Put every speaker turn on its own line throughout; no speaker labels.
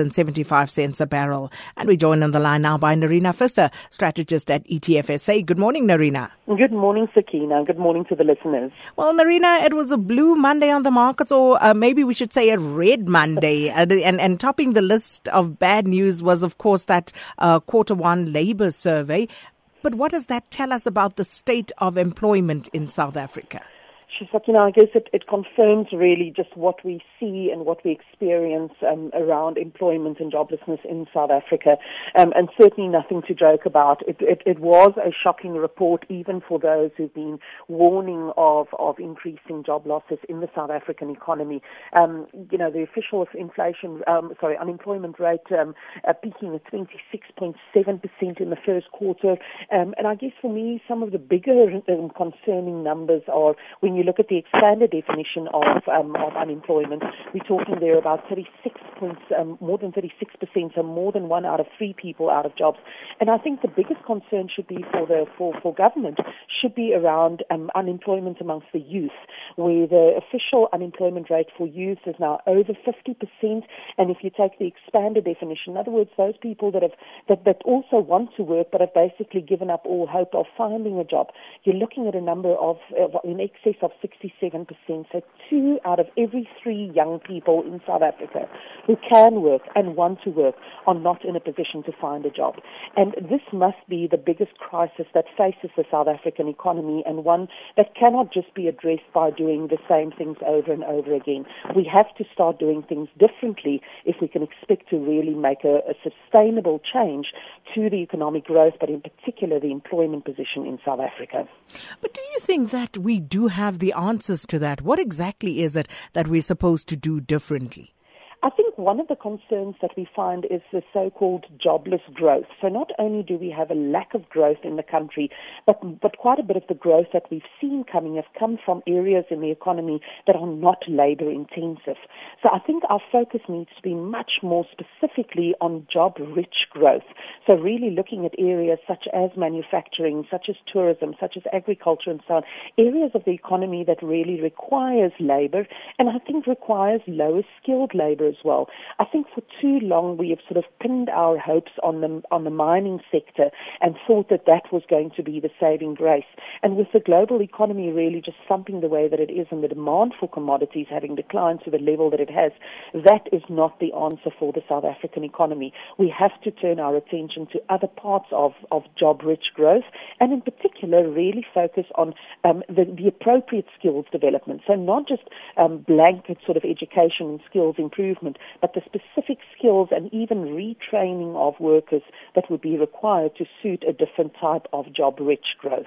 and 75 cents a barrel. And we join on the line now by Nerina Visser, strategist at ETFSA. Good morning, Nerina.
Good morning, Sakina. Good morning to the listeners.
Well, Nerina, it was a blue Monday on the markets, or uh, maybe we should say a red Monday. and, and topping the list of bad news was, of course, that uh, quarter one labor survey. But what does that tell us about the state of employment in South Africa?
I guess it, it confirms really just what we see and what we experience um, around employment and joblessness in South Africa, um, and certainly nothing to joke about. It, it, it, was a shocking report, even for those who've been warning of, of increasing job losses in the South African economy. Um, you know, the official inflation, um, sorry, unemployment rate um, uh, peaking at 26.7% in the first quarter. Um, and I guess for me, some of the bigger and concerning numbers are when you look at the expanded definition of, um, of unemployment, we're talking there about 36 points, um, more than 36%, so more than one out of three people out of jobs. And I think the biggest concern should be for the for, for government should be around um, unemployment amongst the youth, where the official unemployment rate for youth is now over 50%. And if you take the expanded definition, in other words, those people that have that, that also want to work but have basically given up all hope of finding a job, you're looking at a number of, of in excess of 67%. So two out of every three young people in South Africa who can work and want to work are not in a position to find a job. And this must be the biggest crisis that faces the South African economy and one that cannot just be addressed by doing the same things over and over again. We have to start doing things differently if we can expect to really make a, a sustainable change to the economic growth, but in particular the employment position in South Africa.
But do you think that we do have the answers to that? What exactly is it that we're supposed to do differently?
I think one of the concerns that we find is the so-called jobless growth. So not only do we have a lack of growth in the country, but, but quite a bit of the growth that we've seen coming has come from areas in the economy that are not labor intensive. So I think our focus needs to be much more specifically on job rich growth. So really looking at areas such as manufacturing, such as tourism, such as agriculture and so on, areas of the economy that really requires labor and I think requires lower skilled labor as well. I think for too long we have sort of pinned our hopes on the on the mining sector and thought that that was going to be the saving grace. And with the global economy really just slumping the way that it is and the demand for commodities having declined to the level that it has, that is not the answer for the South African economy. We have to turn our attention to other parts of, of job-rich growth and in particular really focus on um, the, the appropriate skills development. So not just um, blanket sort of education and skills improvement improvement, but the specific skills and even retraining of workers that would be required to suit a different type of job rich growth.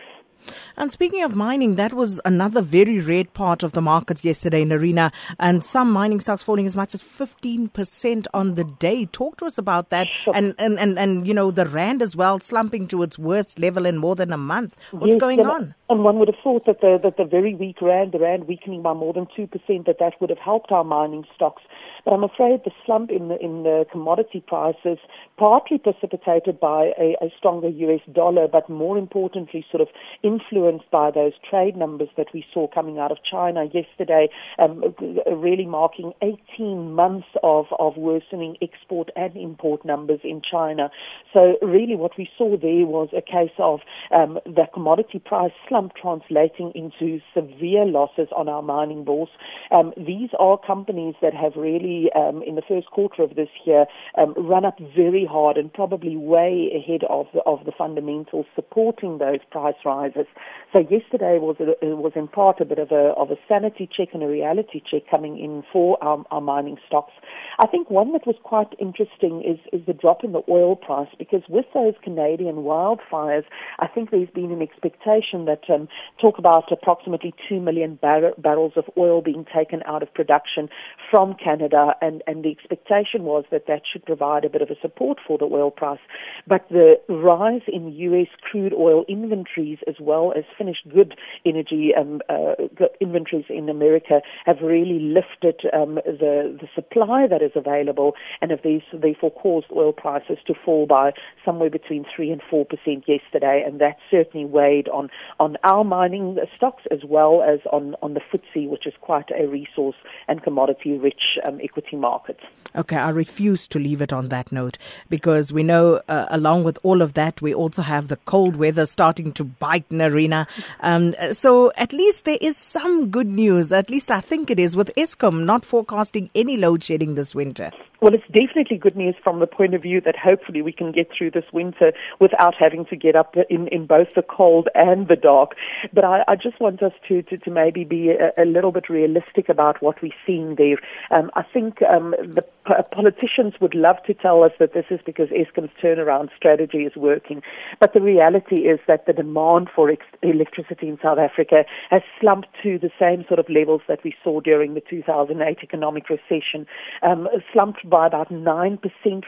And speaking of mining, that was another very red part of the markets yesterday, Nerina, and some mining stocks falling as much as 15% on the day. Talk to us about that. Sure. And, and, and, and, you know, the Rand as well slumping to its worst level in more than a month. What's yes, going on?
And one would have thought that the, that the very weak Rand, the Rand weakening by more than 2%, that that would have helped our mining stocks. But I'm afraid the slump in the, in the commodity prices, partly precipitated by a, a stronger US dollar, but more importantly, sort of influenced by those trade numbers that we saw coming out of China yesterday, um, really marking 18 months of, of worsening export and import numbers in China. So really what we saw there was a case of um, the commodity price slump translating into severe losses on our mining bourse. Um, these are companies that have really um, in the first quarter of this year um, run up very hard and probably way ahead of the, of the fundamentals supporting those price rises. So yesterday was a, was in part a bit of a of a sanity check and a reality check coming in for our, our mining stocks. I think one that was quite interesting is is the drop in the oil price because with those Canadian wildfires, I think there's been an expectation that um, talk about approximately two million bar- barrels of oil being taken out of production from Canada and, and the expectation was that that should provide a bit of a support for the oil price. But the rise in U.S. crude oil inventories as well as finished good energy um, uh, inventories in America have really lifted um, the, the supply that is available, and have these therefore caused oil prices to fall by somewhere between three and four percent yesterday, and that certainly weighed on on our mining stocks as well as on on the FTSE, which is quite a resource and commodity rich um, equity market.
Okay, I refuse to leave it on that note because we know, uh, along with all of that, we also have the cold weather starting to bite Nerina. Um, so at least there is some good news. At least I think it is with Eskom not forecasting any load shedding this winter.
Well, it's definitely good news from the point of view that hopefully we can get through this winter without having to get up in, in both the cold and the dark. But I, I just want us to, to, to maybe be a, a, little bit realistic about what we're seeing there. Um, I think um, the p- politicians would love to tell us that this is because Eskom's turnaround strategy is working. But the reality is that the demand for ex- electricity in South Africa has slumped to the same sort of levels that we saw during the 2008 economic recession, um, slumped by about 9%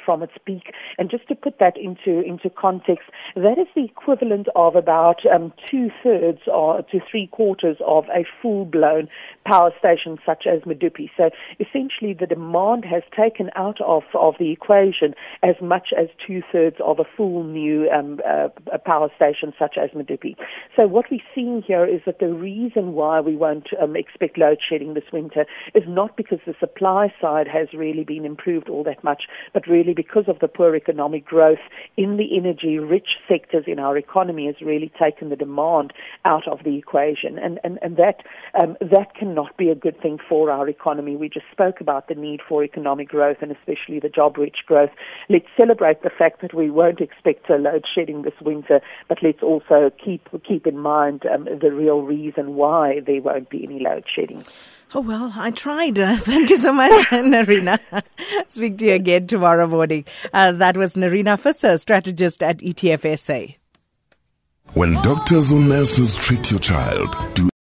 from its peak. And just to put that into, into context, that is the equivalent of about um, two thirds or to three quarters of a full blown power station such as Medupi. So essentially the demand has taken out of, of the equation as much as two thirds of a full new um, uh, power station such as Medupi. So what we're seeing here is that the reason why we won't um, expect load shedding this winter is not because the supply side has really been improved all that much, but really because of the poor economic growth in the energy rich sectors in our economy has really taken the demand out of the equation. And, and, and that, um, that cannot be a good thing for our economy. We just spoke about the need for economic growth and especially the job rich growth. Let's celebrate the fact that we won't expect a load shedding this winter, but let's also keep, keep in mind um, the real reason why there won't be any load shedding.
Oh, well, I tried. Uh, thank you so much, Nerina. Speak to you again tomorrow morning. Uh, that was Nerina Visser, strategist at ETFSA.
When doctors or nurses treat your child, do